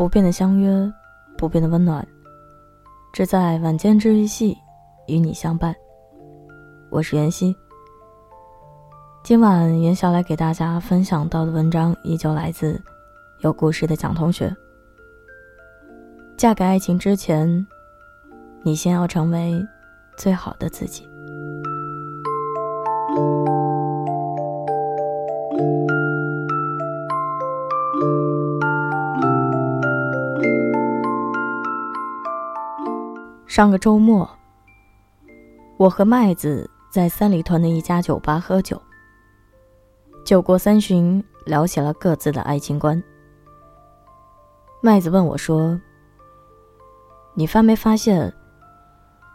不变的相约，不变的温暖，只在晚间治愈系与你相伴。我是妍希。今晚袁晓来给大家分享到的文章，依旧来自有故事的蒋同学。嫁给爱情之前，你先要成为最好的自己。上个周末，我和麦子在三里屯的一家酒吧喝酒。酒过三巡，聊起了各自的爱情观。麦子问我说：“你发没发现，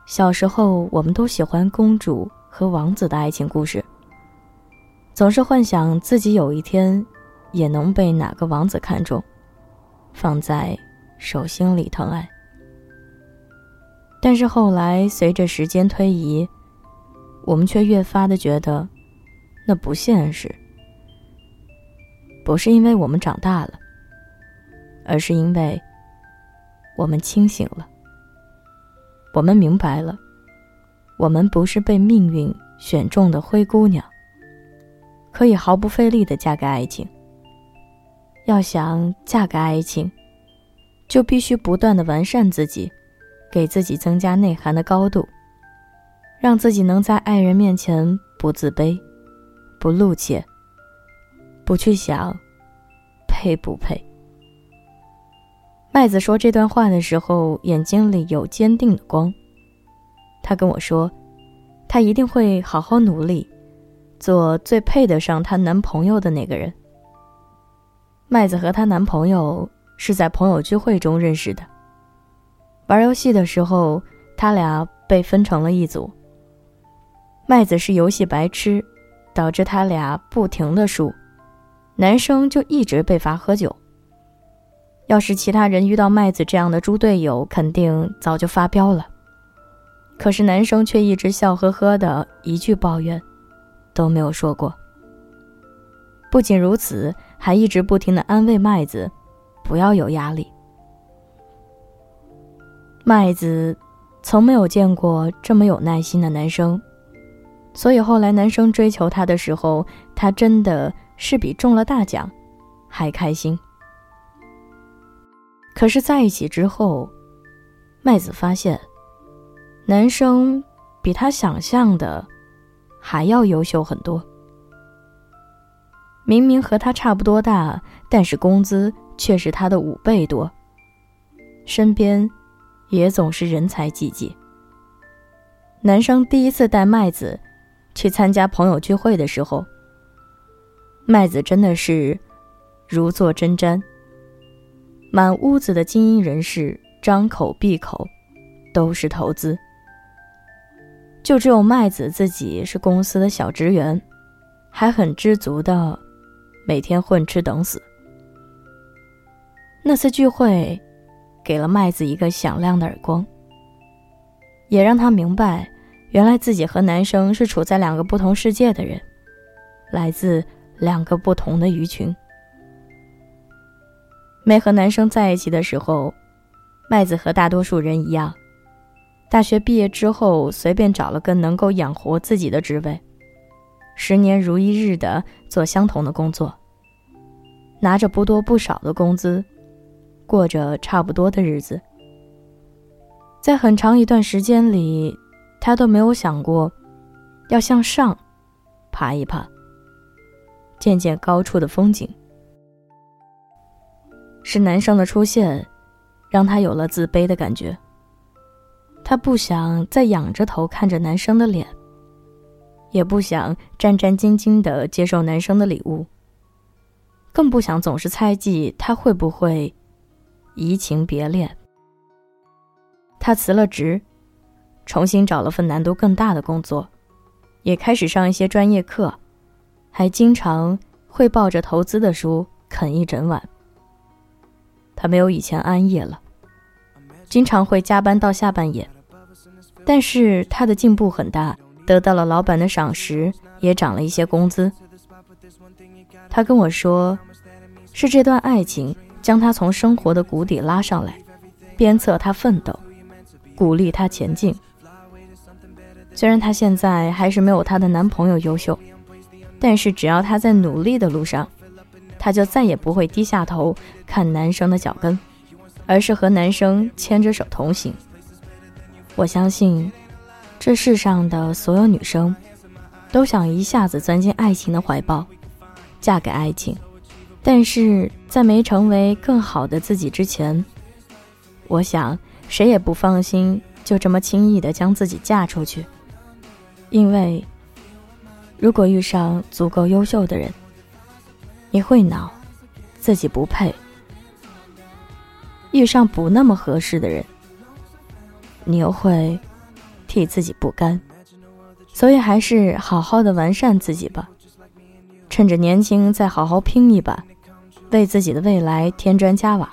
小时候我们都喜欢公主和王子的爱情故事，总是幻想自己有一天也能被哪个王子看中，放在手心里疼爱。”但是后来，随着时间推移，我们却越发的觉得，那不现实。不是因为我们长大了，而是因为我们清醒了。我们明白了，我们不是被命运选中的灰姑娘，可以毫不费力的嫁给爱情。要想嫁给爱情，就必须不断的完善自己。给自己增加内涵的高度，让自己能在爱人面前不自卑、不露怯、不去想配不配。麦子说这段话的时候，眼睛里有坚定的光。他跟我说，他一定会好好努力，做最配得上她男朋友的那个人。麦子和她男朋友是在朋友聚会中认识的。玩游戏的时候，他俩被分成了一组。麦子是游戏白痴，导致他俩不停的输，男生就一直被罚喝酒。要是其他人遇到麦子这样的猪队友，肯定早就发飙了。可是男生却一直笑呵呵的，一句抱怨都没有说过。不仅如此，还一直不停的安慰麦子，不要有压力。麦子从没有见过这么有耐心的男生，所以后来男生追求她的时候，她真的是比中了大奖还开心。可是在一起之后，麦子发现，男生比她想象的还要优秀很多。明明和她差不多大，但是工资却是她的五倍多，身边。也总是人才济济。男生第一次带麦子去参加朋友聚会的时候，麦子真的是如坐针毡。满屋子的精英人士张口闭口都是投资，就只有麦子自己是公司的小职员，还很知足的每天混吃等死。那次聚会。给了麦子一个响亮的耳光，也让他明白，原来自己和男生是处在两个不同世界的人，来自两个不同的鱼群。没和男生在一起的时候，麦子和大多数人一样，大学毕业之后随便找了个能够养活自己的职位，十年如一日的做相同的工作，拿着不多不少的工资。过着差不多的日子，在很长一段时间里，他都没有想过要向上爬一爬，见见高处的风景。是男生的出现，让他有了自卑的感觉。他不想再仰着头看着男生的脸，也不想战战兢兢的接受男生的礼物，更不想总是猜忌他会不会。移情别恋，他辞了职，重新找了份难度更大的工作，也开始上一些专业课，还经常会抱着投资的书啃一整晚。他没有以前安逸了，经常会加班到下半夜，但是他的进步很大，得到了老板的赏识，也涨了一些工资。他跟我说，是这段爱情将他从生活的谷底拉上来，鞭策他奋斗，鼓励他前进。虽然她现在还是没有她的男朋友优秀，但是只要她在努力的路上，她就再也不会低下头看男生的脚跟，而是和男生牵着手同行。我相信，这世上的所有女生，都想一下子钻进爱情的怀抱，嫁给爱情，但是在没成为更好的自己之前，我想谁也不放心就这么轻易的将自己嫁出去。因为，如果遇上足够优秀的人，你会恼自己不配；遇上不那么合适的人，你又会替自己不甘。所以，还是好好的完善自己吧，趁着年轻再好好拼一把，为自己的未来添砖加瓦，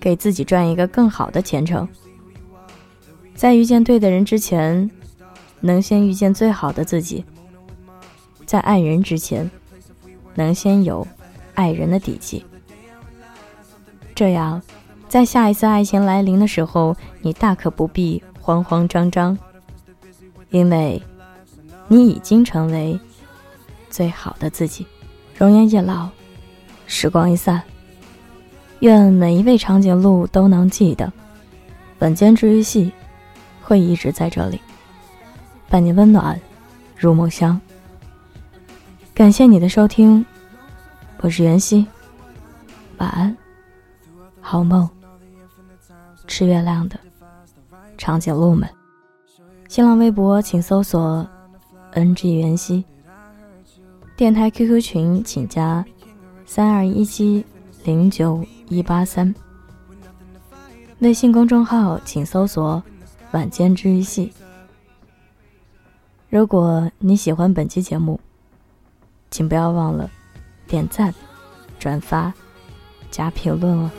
给自己赚一个更好的前程。在遇见对的人之前。能先遇见最好的自己，在爱人之前，能先有爱人的底气。这样，在下一次爱情来临的时候，你大可不必慌慌张张，因为你已经成为最好的自己。容颜易老，时光一散，愿每一位长颈鹿都能记得，本间治愈系会一直在这里。伴你温暖，入梦乡。感谢你的收听，我是袁熙，晚安，好梦。吃月亮的长颈鹿们，新浪微博请搜索 “ng 袁熙”，电台 QQ 群请加三二一七零九一八三，微信公众号请搜索“晚间治愈系”。如果你喜欢本期节目，请不要忘了点赞、转发、加评论哦。